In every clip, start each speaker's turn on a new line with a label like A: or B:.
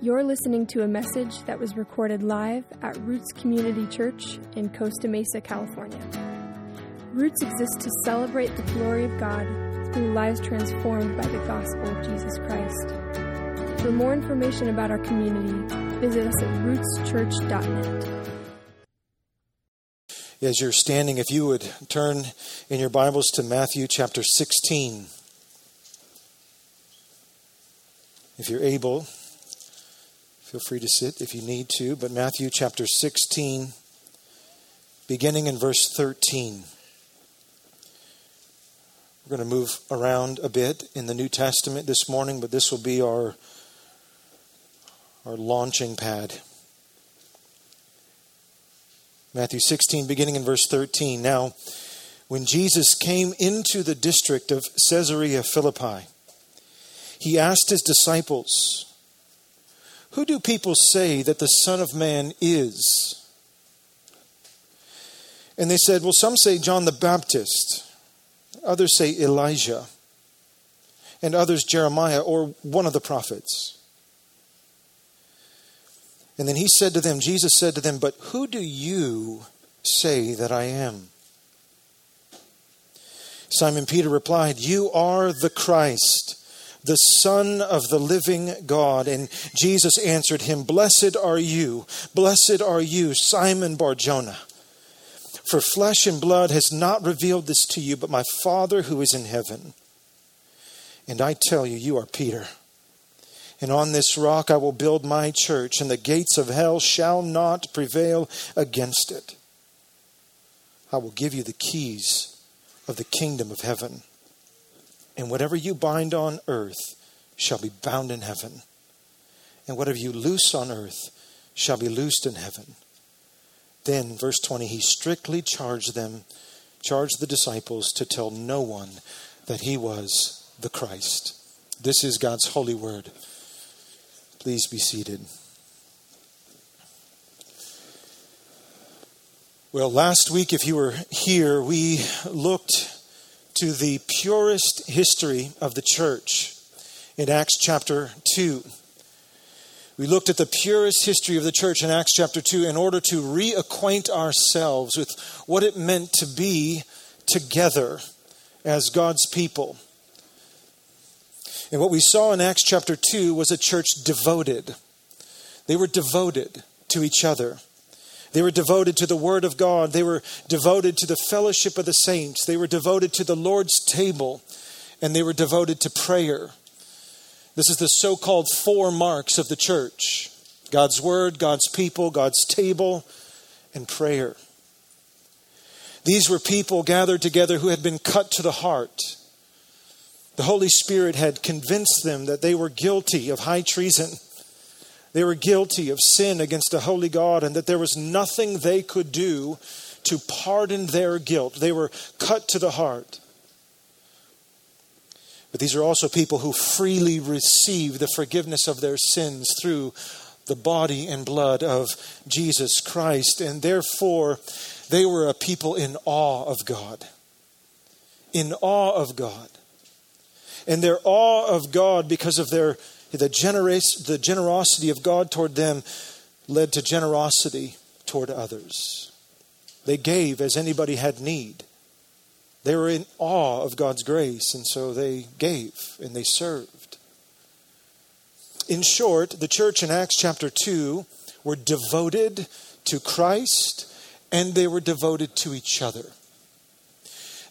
A: You're listening to a message that was recorded live at Roots Community Church in Costa Mesa, California. Roots exists to celebrate the glory of God through lives transformed by the gospel of Jesus Christ. For more information about our community, visit us at rootschurch.net.
B: As you're standing, if you would turn in your Bibles to Matthew chapter 16. If you're able, feel free to sit if you need to, but Matthew chapter 16, beginning in verse 13. We're going to move around a bit in the New Testament this morning, but this will be our, our launching pad. Matthew 16, beginning in verse 13. Now, when Jesus came into the district of Caesarea Philippi, he asked his disciples, Who do people say that the Son of Man is? And they said, Well, some say John the Baptist, others say Elijah, and others Jeremiah or one of the prophets. And then he said to them, Jesus said to them, But who do you say that I am? Simon Peter replied, You are the Christ, the Son of the living God. And Jesus answered him, Blessed are you, blessed are you, Simon Barjona. For flesh and blood has not revealed this to you, but my Father who is in heaven. And I tell you, you are Peter and on this rock I will build my church, and the gates of hell shall not prevail against it. I will give you the keys of the kingdom of heaven. And whatever you bind on earth shall be bound in heaven. And whatever you loose on earth shall be loosed in heaven. Then, verse 20, he strictly charged them, charged the disciples to tell no one that he was the Christ. This is God's holy word. Please be seated. Well, last week, if you were here, we looked to the purest history of the church in Acts chapter 2. We looked at the purest history of the church in Acts chapter 2 in order to reacquaint ourselves with what it meant to be together as God's people. And what we saw in Acts chapter 2 was a church devoted. They were devoted to each other. They were devoted to the Word of God. They were devoted to the fellowship of the saints. They were devoted to the Lord's table. And they were devoted to prayer. This is the so called four marks of the church God's Word, God's people, God's table, and prayer. These were people gathered together who had been cut to the heart the Holy Spirit had convinced them that they were guilty of high treason. They were guilty of sin against a holy God, and that there was nothing they could do to pardon their guilt. They were cut to the heart. But these are also people who freely receive the forgiveness of their sins through the body and blood of Jesus Christ. And therefore, they were a people in awe of God. In awe of God and their awe of God because of their the, generous, the generosity of God toward them led to generosity toward others. They gave as anybody had need. They were in awe of God's grace, and so they gave and they served. In short, the church in Acts chapter 2 were devoted to Christ and they were devoted to each other.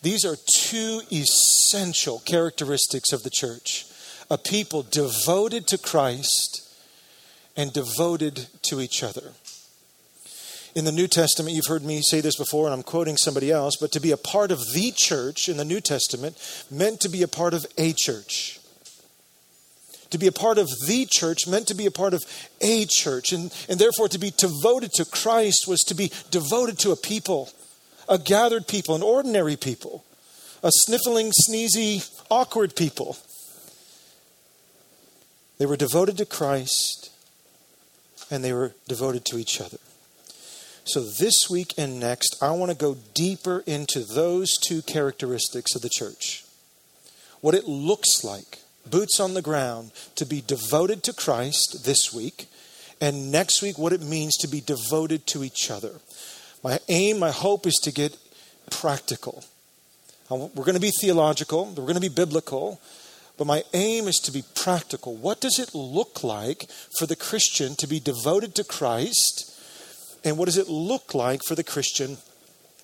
B: These are two essential characteristics of the church a people devoted to Christ and devoted to each other. In the New Testament, you've heard me say this before, and I'm quoting somebody else, but to be a part of the church in the New Testament meant to be a part of a church. To be a part of the church meant to be a part of a church. And, and therefore, to be devoted to Christ was to be devoted to a people a gathered people, an ordinary people, a sniffling, sneezy, awkward people. They were devoted to Christ and they were devoted to each other. So, this week and next, I want to go deeper into those two characteristics of the church. What it looks like, boots on the ground, to be devoted to Christ this week, and next week, what it means to be devoted to each other. My aim, my hope is to get practical. We're going to be theological, we're going to be biblical, but my aim is to be practical. What does it look like for the Christian to be devoted to Christ? And what does it look like for the Christian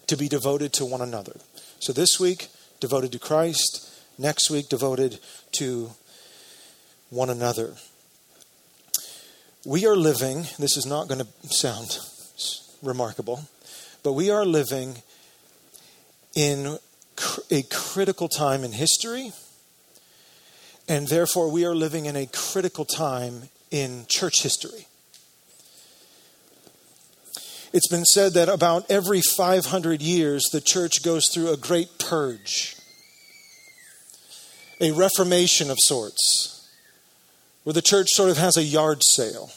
B: to be devoted to one another? So this week, devoted to Christ. Next week, devoted to one another. We are living, this is not going to sound remarkable, but we are living in a critical time in history, and therefore we are living in a critical time in church history. It's been said that about every 500 years, the church goes through a great purge, a reformation of sorts, where the church sort of has a yard sale.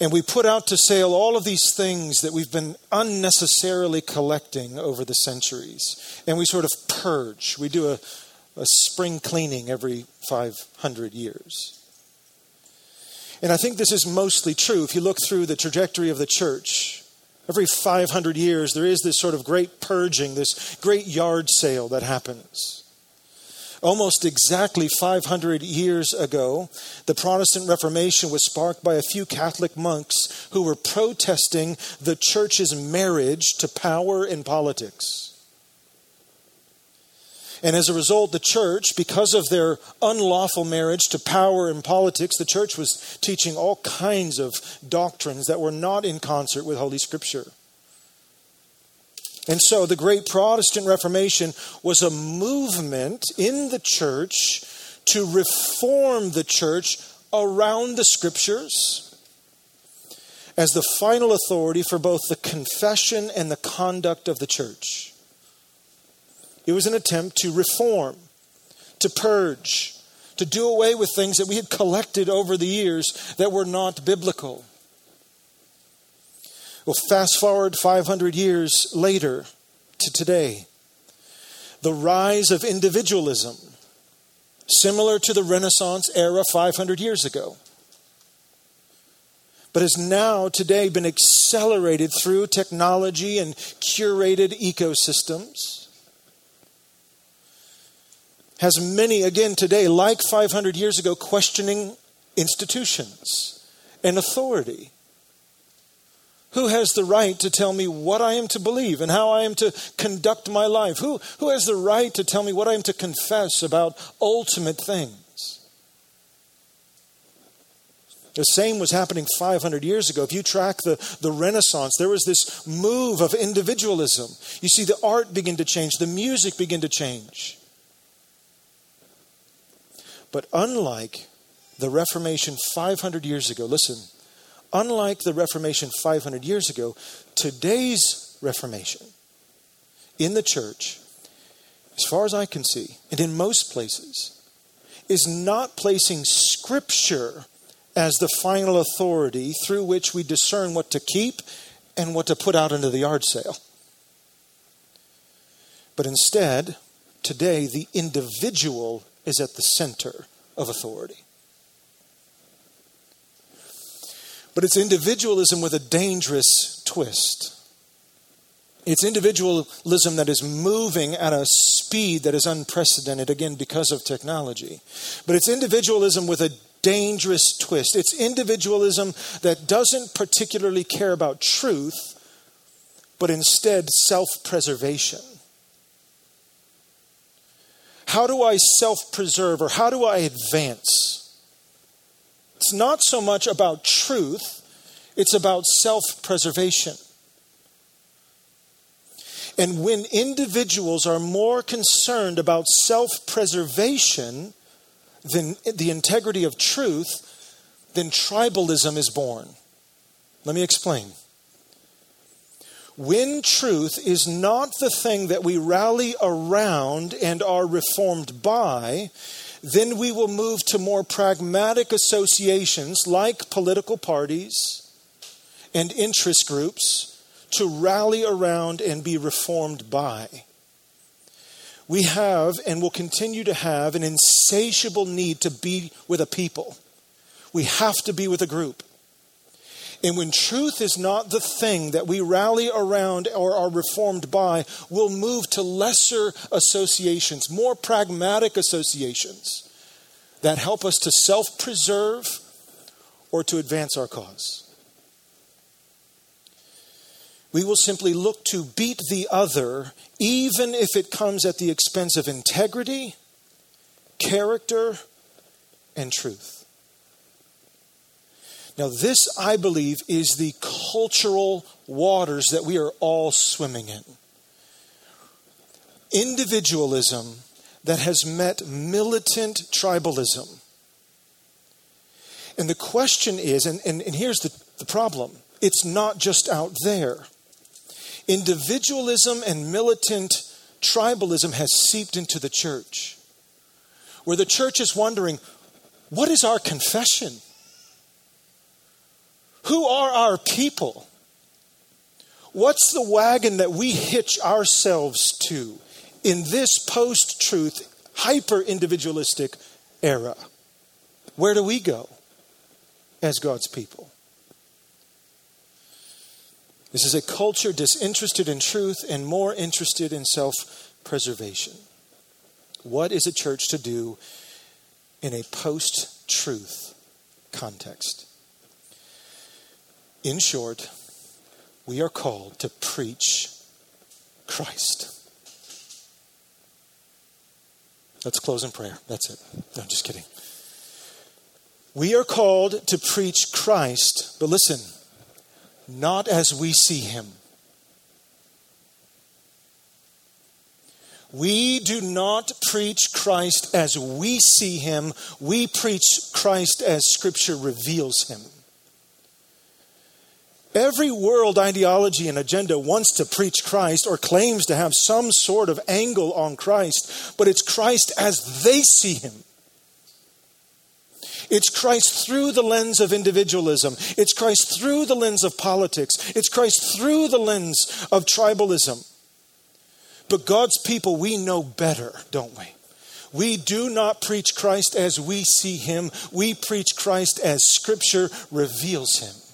B: And we put out to sale all of these things that we've been unnecessarily collecting over the centuries. And we sort of purge. We do a, a spring cleaning every 500 years. And I think this is mostly true. If you look through the trajectory of the church, every 500 years, there is this sort of great purging, this great yard sale that happens. Almost exactly 500 years ago, the Protestant Reformation was sparked by a few Catholic monks who were protesting the church's marriage to power and politics. And as a result, the church, because of their unlawful marriage to power and politics, the church was teaching all kinds of doctrines that were not in concert with Holy Scripture. And so the great Protestant Reformation was a movement in the church to reform the church around the Scriptures as the final authority for both the confession and the conduct of the church. It was an attempt to reform, to purge, to do away with things that we had collected over the years that were not biblical. Well, fast forward 500 years later to today. The rise of individualism, similar to the Renaissance era 500 years ago, but has now today been accelerated through technology and curated ecosystems has many, again today, like 500 years ago, questioning institutions and authority. Who has the right to tell me what I am to believe and how I am to conduct my life? Who, who has the right to tell me what I am to confess about ultimate things? The same was happening 500 years ago. If you track the, the Renaissance, there was this move of individualism. You see the art begin to change, the music begin to change. But unlike the Reformation 500 years ago, listen, unlike the Reformation 500 years ago, today's Reformation in the church, as far as I can see, and in most places, is not placing Scripture as the final authority through which we discern what to keep and what to put out into the yard sale. But instead, today, the individual is at the center of authority. But it's individualism with a dangerous twist. It's individualism that is moving at a speed that is unprecedented, again, because of technology. But it's individualism with a dangerous twist. It's individualism that doesn't particularly care about truth, but instead self preservation. How do I self preserve or how do I advance? It's not so much about truth, it's about self preservation. And when individuals are more concerned about self preservation than the integrity of truth, then tribalism is born. Let me explain. When truth is not the thing that we rally around and are reformed by, then we will move to more pragmatic associations like political parties and interest groups to rally around and be reformed by. we have and will continue to have an insatiable need to be with a people. We have to be with a group. And when truth is not the thing that we rally around or are reformed by, we'll move to lesser associations, more pragmatic associations that help us to self preserve or to advance our cause. We will simply look to beat the other, even if it comes at the expense of integrity, character, and truth. Now, this, I believe, is the cultural waters that we are all swimming in. Individualism that has met militant tribalism. And the question is, and, and, and here's the, the problem it's not just out there. Individualism and militant tribalism has seeped into the church, where the church is wondering what is our confession? Who are our people? What's the wagon that we hitch ourselves to in this post truth, hyper individualistic era? Where do we go as God's people? This is a culture disinterested in truth and more interested in self preservation. What is a church to do in a post truth context? In short, we are called to preach Christ. Let's close in prayer. That's it. No, I'm just kidding. We are called to preach Christ, but listen, not as we see him. We do not preach Christ as we see him, we preach Christ as Scripture reveals him. Every world ideology and agenda wants to preach Christ or claims to have some sort of angle on Christ, but it's Christ as they see him. It's Christ through the lens of individualism. It's Christ through the lens of politics. It's Christ through the lens of tribalism. But God's people, we know better, don't we? We do not preach Christ as we see him. We preach Christ as Scripture reveals him.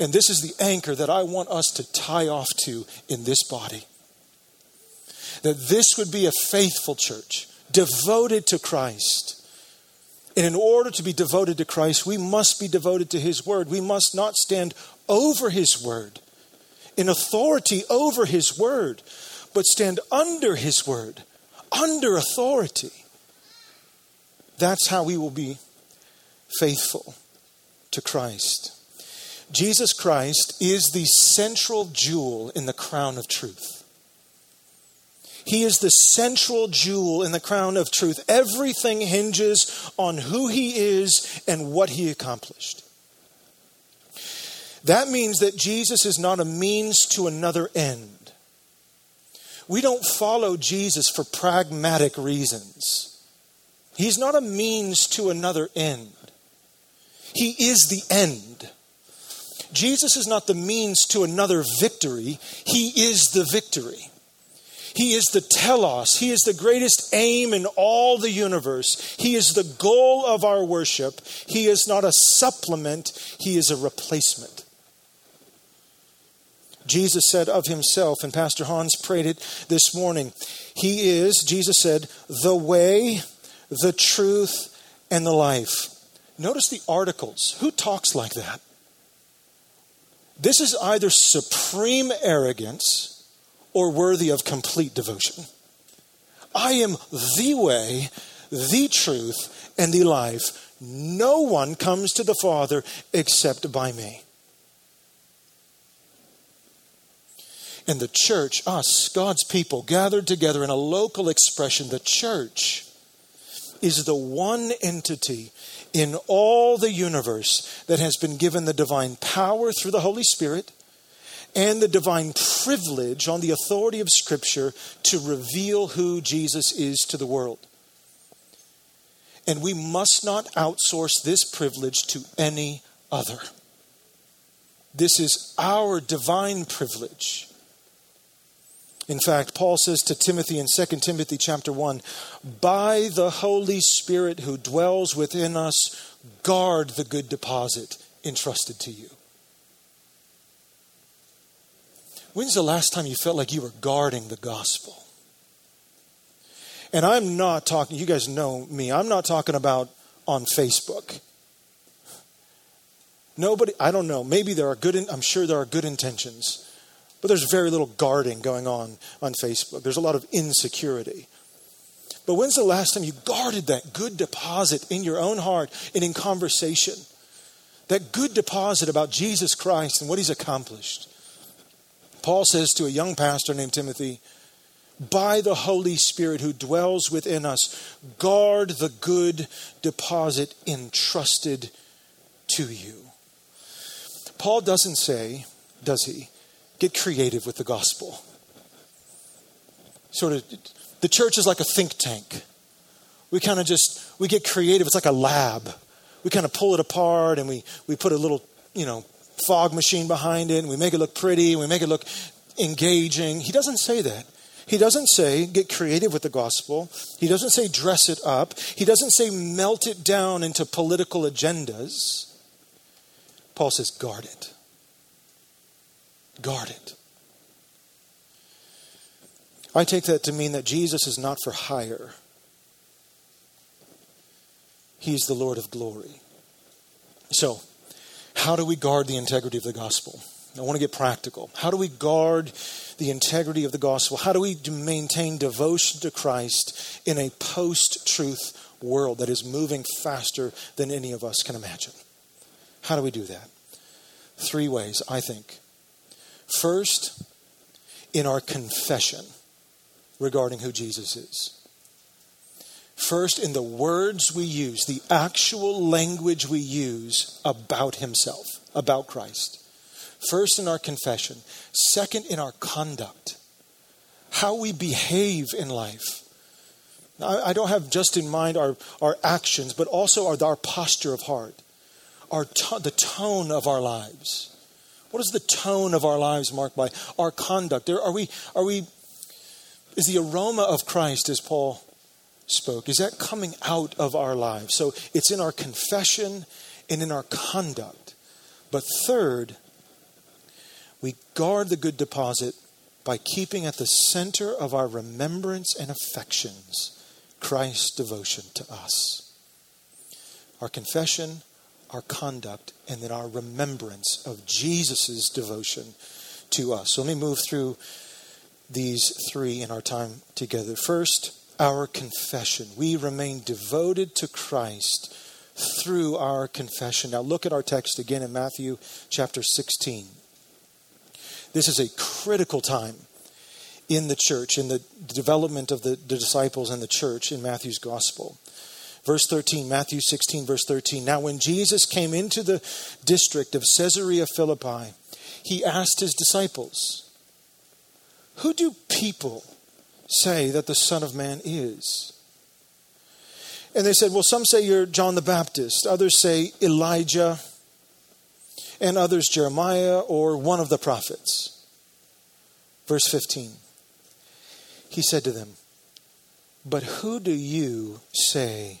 B: And this is the anchor that I want us to tie off to in this body. That this would be a faithful church, devoted to Christ. And in order to be devoted to Christ, we must be devoted to His Word. We must not stand over His Word, in authority over His Word, but stand under His Word, under authority. That's how we will be faithful to Christ. Jesus Christ is the central jewel in the crown of truth. He is the central jewel in the crown of truth. Everything hinges on who he is and what he accomplished. That means that Jesus is not a means to another end. We don't follow Jesus for pragmatic reasons. He's not a means to another end. He is the end. Jesus is not the means to another victory, He is the victory. He is the telos. He is the greatest aim in all the universe. He is the goal of our worship. He is not a supplement, He is a replacement. Jesus said of Himself, and Pastor Hans prayed it this morning He is, Jesus said, the way, the truth, and the life. Notice the articles. Who talks like that? This is either supreme arrogance or worthy of complete devotion. I am the way, the truth, and the life. No one comes to the Father except by me. And the church, us, God's people, gathered together in a local expression, the church is the one entity in all the universe that has been given the divine power through the Holy Spirit and the divine privilege on the authority of Scripture to reveal who Jesus is to the world. And we must not outsource this privilege to any other. This is our divine privilege. In fact, Paul says to Timothy in 2 Timothy chapter 1, by the Holy Spirit who dwells within us, guard the good deposit entrusted to you. When's the last time you felt like you were guarding the gospel? And I'm not talking, you guys know me, I'm not talking about on Facebook. Nobody, I don't know, maybe there are good, I'm sure there are good intentions, but there's very little guarding going on on Facebook. There's a lot of insecurity. But when's the last time you guarded that good deposit in your own heart and in conversation? That good deposit about Jesus Christ and what he's accomplished. Paul says to a young pastor named Timothy, by the Holy Spirit who dwells within us, guard the good deposit entrusted to you. Paul doesn't say, does he, get creative with the gospel. Sort of, the church is like a think tank. We kind of just, we get creative. It's like a lab. We kind of pull it apart and we, we put a little, you know, fog machine behind it and we make it look pretty and we make it look engaging. He doesn't say that. He doesn't say get creative with the gospel. He doesn't say dress it up. He doesn't say melt it down into political agendas. Paul says guard it. Guard it. I take that to mean that Jesus is not for hire. He's the Lord of glory. So, how do we guard the integrity of the gospel? I want to get practical. How do we guard the integrity of the gospel? How do we maintain devotion to Christ in a post truth world that is moving faster than any of us can imagine? How do we do that? Three ways, I think. First, in our confession regarding who Jesus is. First, in the words we use, the actual language we use about Himself, about Christ. First, in our confession. Second, in our conduct, how we behave in life. I don't have just in mind our, our actions, but also our, our posture of heart, our to, the tone of our lives. What is the tone of our lives marked by? Our conduct. Are we, are we, is the aroma of Christ, as Paul spoke, is that coming out of our lives? So it's in our confession and in our conduct. But third, we guard the good deposit by keeping at the center of our remembrance and affections Christ's devotion to us. Our confession, our conduct, and then our remembrance of Jesus' devotion to us. So let me move through these three in our time together. First, our confession. We remain devoted to Christ through our confession. Now look at our text again in Matthew chapter 16. This is a critical time in the church, in the development of the, disciples and the church in Matthew's gospel. Verse 13, Matthew 16, verse 13. Now, when Jesus came into the district of Caesarea Philippi, he asked his disciples, Who do people say that the Son of Man is? And they said, Well, some say you're John the Baptist, others say Elijah, and others Jeremiah or one of the prophets. Verse 15. He said to them, But who do you say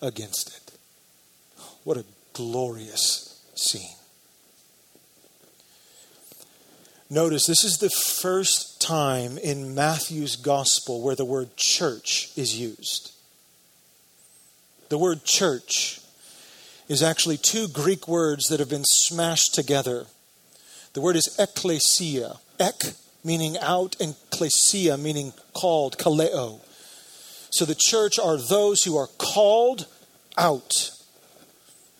B: against it. What a glorious scene. Notice this is the first time in Matthew's gospel where the word church is used. The word church is actually two Greek words that have been smashed together. The word is ekklesia. Ek meaning out, and klesia meaning called, kaleo. So the church are those who are called out.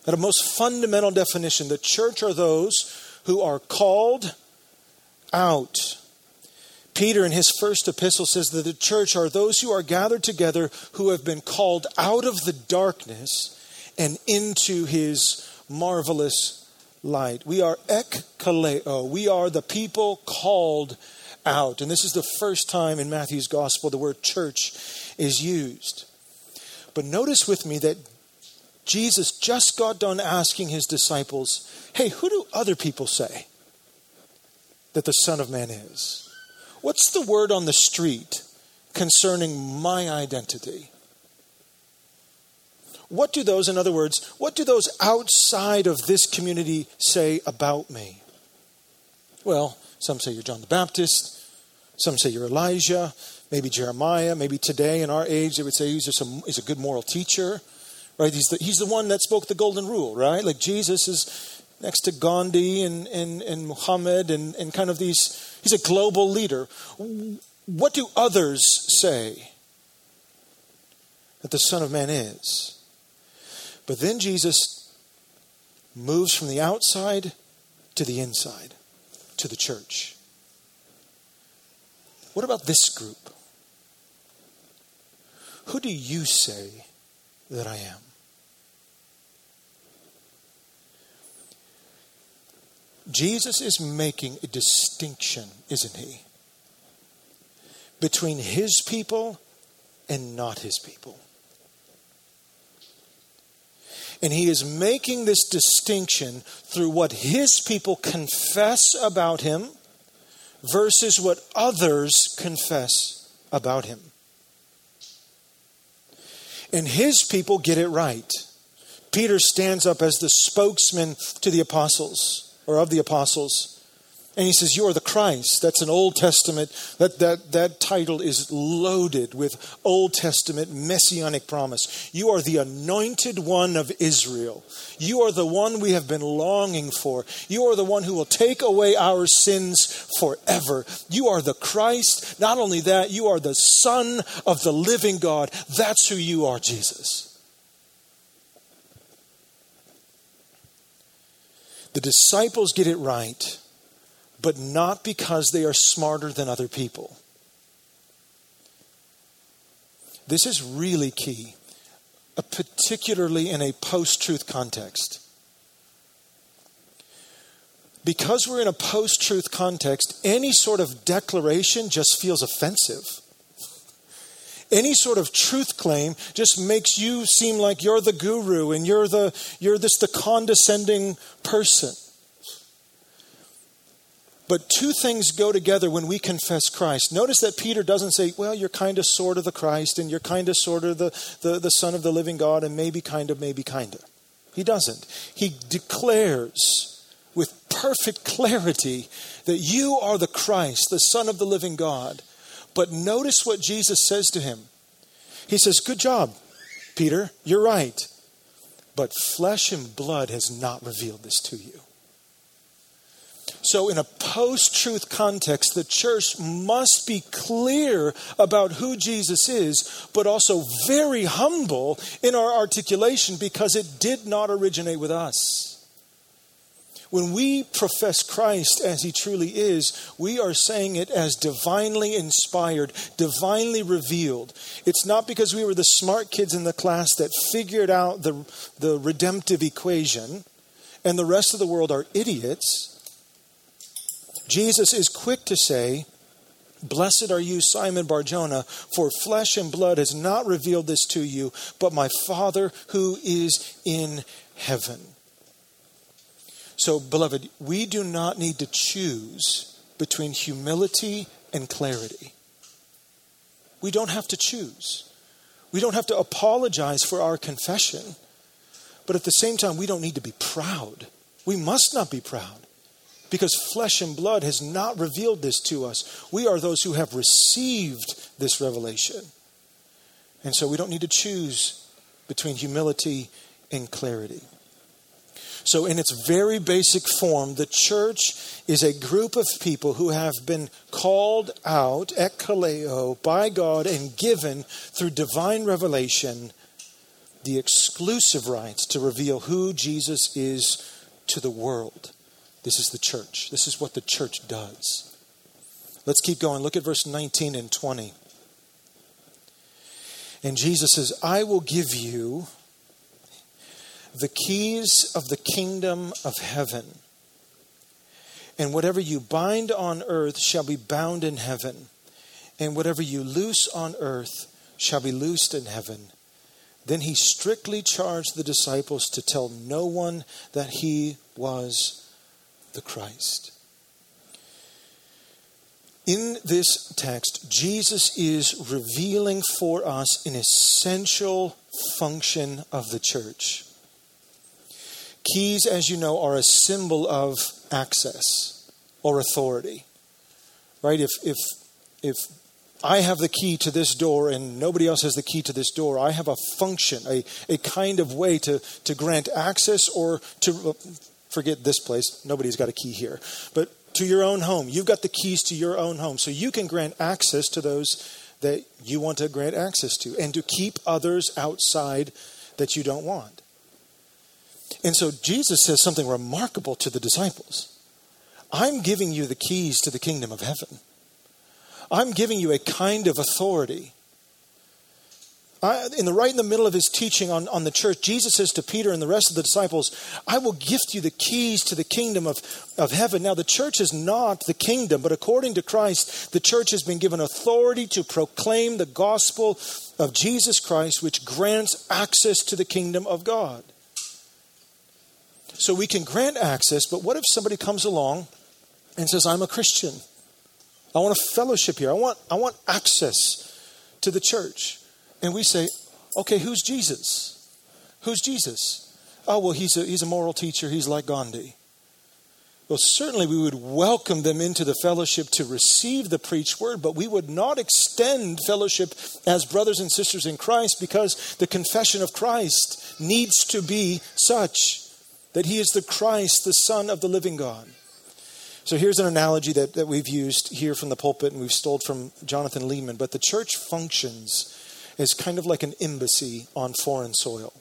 B: At a most fundamental definition, the church are those who are called out. Peter, in his first epistle, says that the church are those who are gathered together who have been called out of the darkness and into his marvelous light. We are ekkaleo. We are the people called out. And this is the first time in Matthew's gospel the word church is used. But notice with me that Jesus just got done asking his disciples, Hey, who do other people say that the Son of Man is? What's the word on the street concerning my identity? What do those, in other words, what do those outside of this community say about me? Well, some say you're John the Baptist, some say you're Elijah, maybe Jeremiah, maybe today in our age they would say he's, he's a good moral teacher, right? He's the, he's the one that spoke the golden rule, right? Like Jesus is next to Gandhi and, and, and Muhammad and, and kind of these He's a global leader. What do others say that the Son of Man is? But then Jesus moves from the outside to the inside, to the church. What about this group? Who do you say that I am? Jesus is making a distinction, isn't he? Between his people and not his people. And he is making this distinction through what his people confess about him versus what others confess about him. And his people get it right. Peter stands up as the spokesman to the apostles or of the apostles. And he says, You are the Christ. That's an Old Testament. That, that, that title is loaded with Old Testament messianic promise. You are the anointed one of Israel. You are the one we have been longing for. You are the one who will take away our sins forever. You are the Christ. Not only that, you are the Son of the living God. That's who you are, Jesus. The disciples get it right, but not because they are smarter than other people. This is really key, particularly in a post truth context. Because we're in a post truth context, any sort of declaration just feels offensive. Any sort of truth claim just makes you seem like you're the guru and you're the you're this the condescending person. But two things go together when we confess Christ. Notice that Peter doesn't say, well, you're kind of sort of the Christ and you're kind of sort of the, the, the Son of the living God and maybe kind of, maybe kind of. He doesn't. He declares with perfect clarity that you are the Christ, the Son of the living God. But notice what Jesus says to him. He says, Good job, Peter, you're right. But flesh and blood has not revealed this to you. So, in a post truth context, the church must be clear about who Jesus is, but also very humble in our articulation because it did not originate with us. When we profess Christ as he truly is, we are saying it as divinely inspired, divinely revealed. It's not because we were the smart kids in the class that figured out the, the redemptive equation and the rest of the world are idiots. Jesus is quick to say, Blessed are you, Simon Barjona, for flesh and blood has not revealed this to you, but my Father who is in heaven. So, beloved, we do not need to choose between humility and clarity. We don't have to choose. We don't have to apologize for our confession. But at the same time, we don't need to be proud. We must not be proud because flesh and blood has not revealed this to us. We are those who have received this revelation. And so we don't need to choose between humility and clarity. So, in its very basic form, the church is a group of people who have been called out, ekkaleo, by God and given through divine revelation the exclusive rights to reveal who Jesus is to the world. This is the church. This is what the church does. Let's keep going. Look at verse 19 and 20. And Jesus says, I will give you the keys of the kingdom of heaven. And whatever you bind on earth shall be bound in heaven, and whatever you loose on earth shall be loosed in heaven. Then he strictly charged the disciples to tell no one that he was the Christ. In this text, Jesus is revealing for us an essential function of the church. Keys, as you know, are a symbol of access or authority. Right? If, if, if I have the key to this door and nobody else has the key to this door, I have a function, a, a kind of way to, to grant access or to forget this place. Nobody's got a key here. But to your own home, you've got the keys to your own home. So you can grant access to those that you want to grant access to and to keep others outside that you don't want. And so Jesus says something remarkable to the disciples I'm giving you the keys to the kingdom of heaven, I'm giving you a kind of authority. In the right in the middle of his teaching on, on the church, Jesus says to Peter and the rest of the disciples, I will gift you the keys to the kingdom of, of heaven. Now, the church is not the kingdom, but according to Christ, the church has been given authority to proclaim the gospel of Jesus Christ, which grants access to the kingdom of God. So we can grant access, but what if somebody comes along and says, I'm a Christian? I want a fellowship here. I want, I want access to the church. And we say, okay, who's Jesus? Who's Jesus? Oh, well, he's a, he's a moral teacher. He's like Gandhi. Well, certainly we would welcome them into the fellowship to receive the preached word, but we would not extend fellowship as brothers and sisters in Christ because the confession of Christ needs to be such that he is the Christ, the Son of the living God. So here's an analogy that, that we've used here from the pulpit and we've stole from Jonathan Leeman. But the church functions as kind of like an embassy on foreign soil.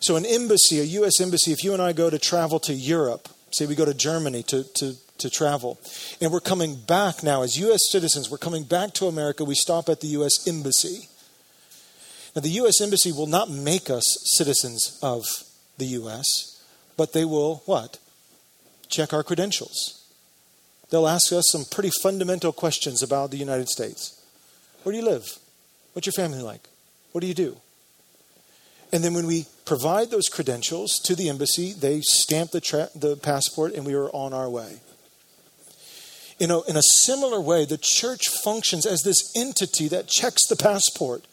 B: So, an embassy, a U.S. embassy, if you and I go to travel to Europe, say we go to Germany to, to, to travel, and we're coming back now as U.S. citizens, we're coming back to America, we stop at the U.S. embassy. Now, the U.S. embassy will not make us citizens of the U.S., but they will what? Check our credentials. They'll ask us some pretty fundamental questions about the United States. Where do you live? What's your family like? What do you do? And then when we provide those credentials to the embassy, they stamp the, tra- the passport and we are on our way. You know, in a similar way, the church functions as this entity that checks the passport.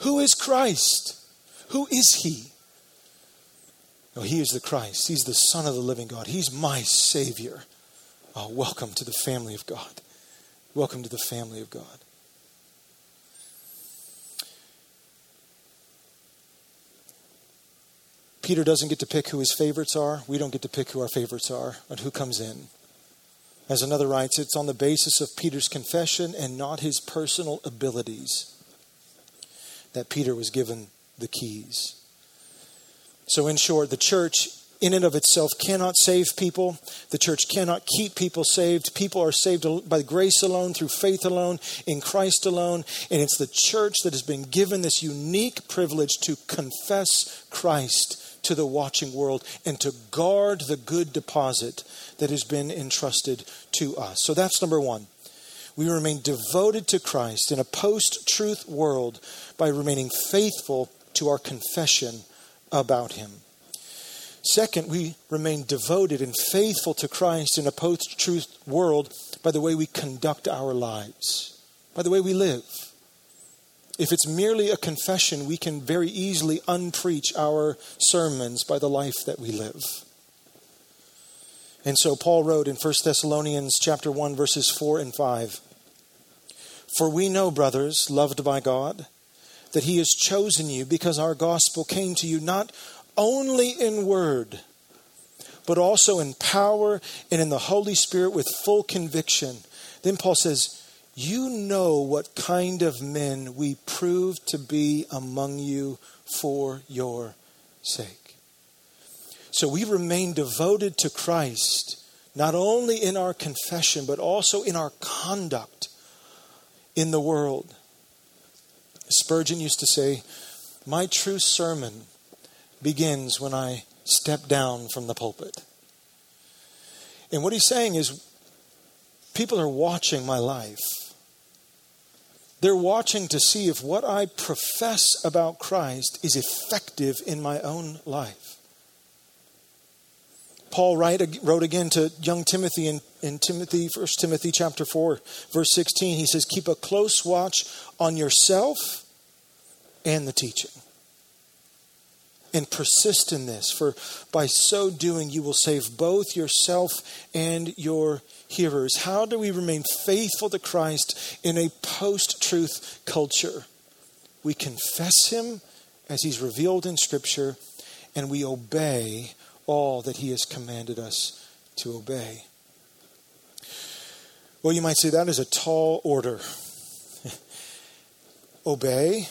B: Who is Christ? Who is he? No, he is the Christ. He's the Son of the living God. He's my Savior. Oh, welcome to the family of God. Welcome to the family of God. Peter doesn't get to pick who his favorites are. We don't get to pick who our favorites are and who comes in. As another writes, it's on the basis of Peter's confession and not his personal abilities that Peter was given the keys. So, in short, the church in and of itself cannot save people. The church cannot keep people saved. People are saved by grace alone, through faith alone, in Christ alone. And it's the church that has been given this unique privilege to confess Christ to the watching world and to guard the good deposit that has been entrusted to us. So that's number one. We remain devoted to Christ in a post truth world by remaining faithful to our confession about him. Second, we remain devoted and faithful to Christ in a post truth world by the way we conduct our lives, by the way we live. If it's merely a confession, we can very easily unpreach our sermons by the life that we live. And so Paul wrote in 1 Thessalonians chapter 1 verses 4 and 5, "For we know, brothers, loved by God, that he has chosen you because our gospel came to you not only in word, but also in power and in the Holy Spirit with full conviction. Then Paul says, You know what kind of men we proved to be among you for your sake. So we remain devoted to Christ not only in our confession, but also in our conduct in the world. Spurgeon used to say, My true sermon begins when I step down from the pulpit. And what he's saying is, people are watching my life. They're watching to see if what I profess about Christ is effective in my own life. Paul wrote again to young Timothy in, in Timothy, 1 Timothy chapter 4, verse 16. He says, Keep a close watch on yourself and the teaching. And persist in this, for by so doing you will save both yourself and your hearers. How do we remain faithful to Christ in a post truth culture? We confess Him as He's revealed in Scripture, and we obey all that He has commanded us to obey. Well, you might say that is a tall order. obey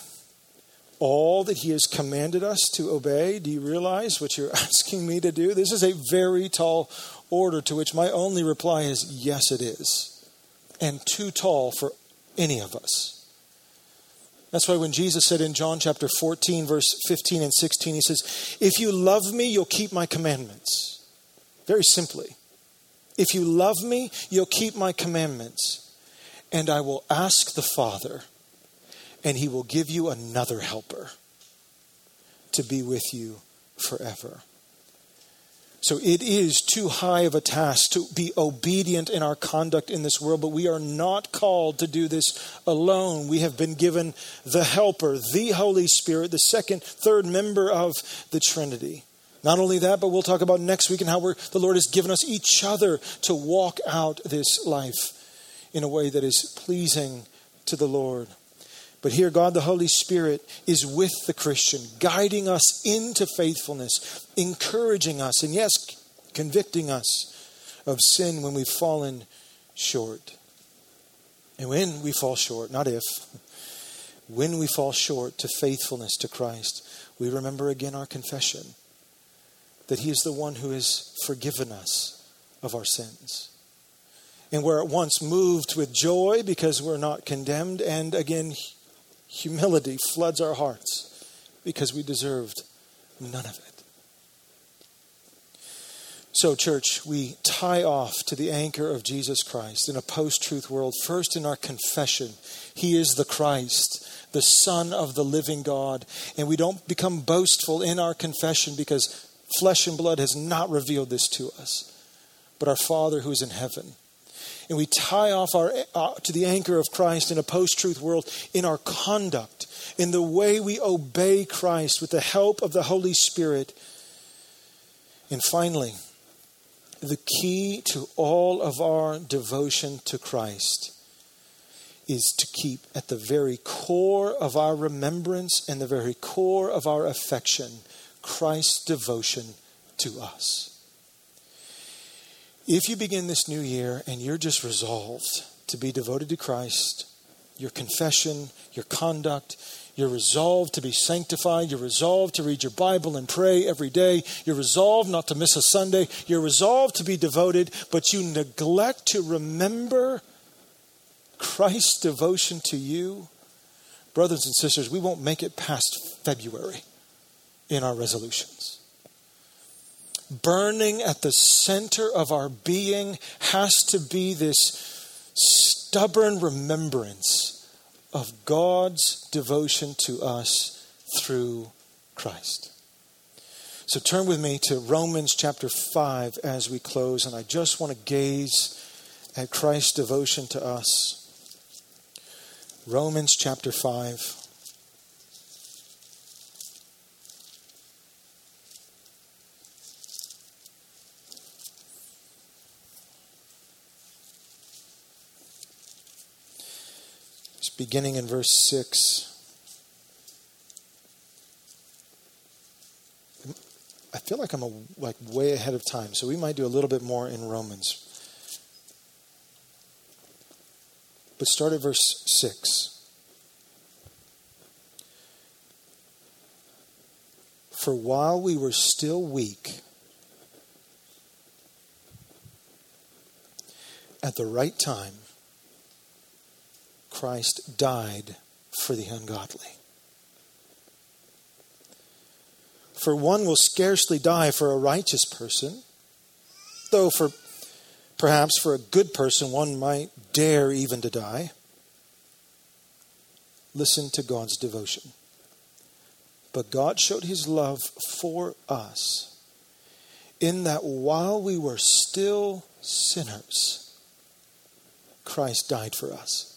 B: all that He has commanded us to obey. Do you realize what you're asking me to do? This is a very tall order, to which my only reply is yes, it is. And too tall for any of us. That's why when Jesus said in John chapter 14, verse 15 and 16, he says, If you love me, you'll keep my commandments. Very simply. If you love me, you'll keep my commandments. And I will ask the Father, and he will give you another helper to be with you forever. So it is too high of a task to be obedient in our conduct in this world, but we are not called to do this alone. We have been given the Helper, the Holy Spirit, the second, third member of the Trinity. Not only that, but we'll talk about next week and how the Lord has given us each other to walk out this life in a way that is pleasing to the Lord. But here, God the Holy Spirit is with the Christian, guiding us into faithfulness, encouraging us, and yes, convicting us of sin when we've fallen short. And when we fall short, not if, when we fall short to faithfulness to Christ, we remember again our confession that He is the one who has forgiven us of our sins. And we're at once moved with joy because we're not condemned, and again, humility floods our hearts because we deserved none of it. So, church, we tie off to the anchor of Jesus Christ in a post truth world, first in our confession. He is the Christ, the Son of the living God. And we don't become boastful in our confession because flesh and blood has not revealed this to us, but our Father who is in heaven and we tie off our, uh, to the anchor of Christ in a post truth world in our conduct, in the way we obey Christ with the help of the Holy Spirit. And finally, the key to all of our devotion to Christ is to keep at the very core of our remembrance and the very core of our affection Christ's devotion to us. If you begin this new year and you're just resolved to be devoted to Christ, your confession, your conduct, your resolve to be sanctified. your resolve to read your Bible and pray every day. your resolve not to miss a Sunday. your resolve to be devoted, but you neglect to remember Christ's devotion to you. Brothers and sisters, we won't make it past February in our resolutions burning at the center of our being has to be this stubborn remembrance of God's devotion to us through Christ. So turn with me to Romans chapter 5 as we close, and I just want to gaze at Christ's devotion to us. Romans chapter 5. Beginning in verse 6. I feel like I'm a, like way ahead of time, so we might do a little bit more in Romans. But start at verse 6. For while we were still weak, at the right time, Christ died for the ungodly. For one will scarcely die for a righteous person, though for perhaps for a good person one might dare even to die. Listen to God's devotion. But God showed his love for us in that while we were still sinners, Christ died for us.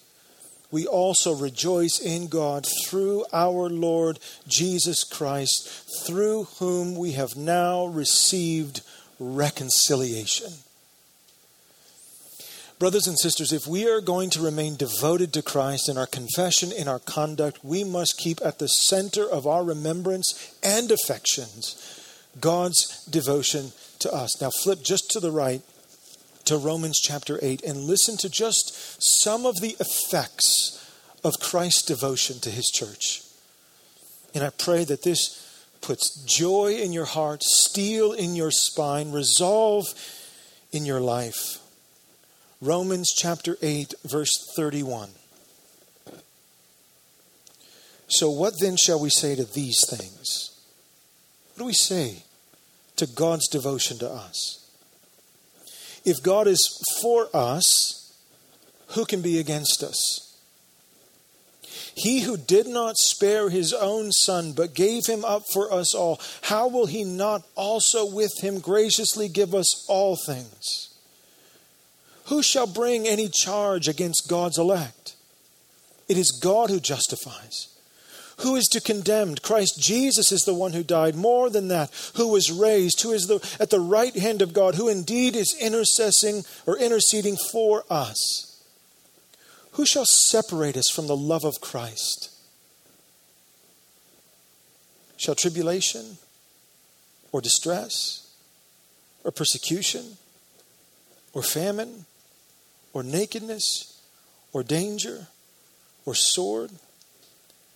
B: we also rejoice in God through our Lord Jesus Christ, through whom we have now received reconciliation. Brothers and sisters, if we are going to remain devoted to Christ in our confession, in our conduct, we must keep at the center of our remembrance and affections God's devotion to us. Now, flip just to the right to Romans chapter 8 and listen to just some of the effects of Christ's devotion to his church. And I pray that this puts joy in your heart, steel in your spine, resolve in your life. Romans chapter 8, verse 31. So, what then shall we say to these things? What do we say to God's devotion to us? If God is for us, who can be against us? He who did not spare his own son, but gave him up for us all, how will he not also with him graciously give us all things? Who shall bring any charge against God's elect? It is God who justifies. Who is to condemn? Christ Jesus is the one who died. More than that, who was raised, who is the, at the right hand of God, who indeed is intercessing or interceding for us. Who shall separate us from the love of Christ? Shall tribulation or distress or persecution or famine or nakedness or danger or sword.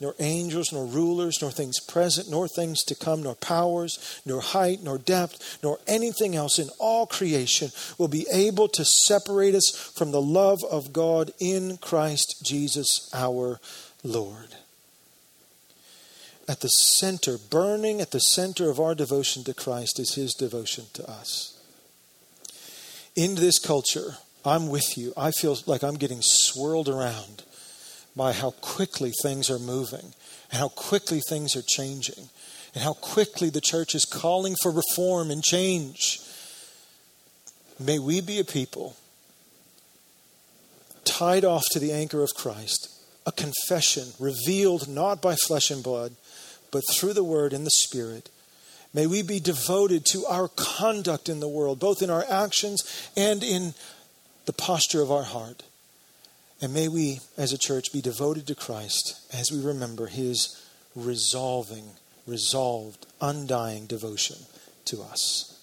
B: nor angels, nor rulers, nor things present, nor things to come, nor powers, nor height, nor depth, nor anything else in all creation will be able to separate us from the love of God in Christ Jesus our Lord. At the center, burning at the center of our devotion to Christ is his devotion to us. In this culture, I'm with you. I feel like I'm getting swirled around by how quickly things are moving and how quickly things are changing and how quickly the church is calling for reform and change. May we be a people tied off to the anchor of Christ, a confession revealed not by flesh and blood, but through the Word and the Spirit. May we be devoted to our conduct in the world, both in our actions and in the posture of our heart. And may we, as a church, be devoted to Christ as we remember his resolving, resolved, undying devotion to us.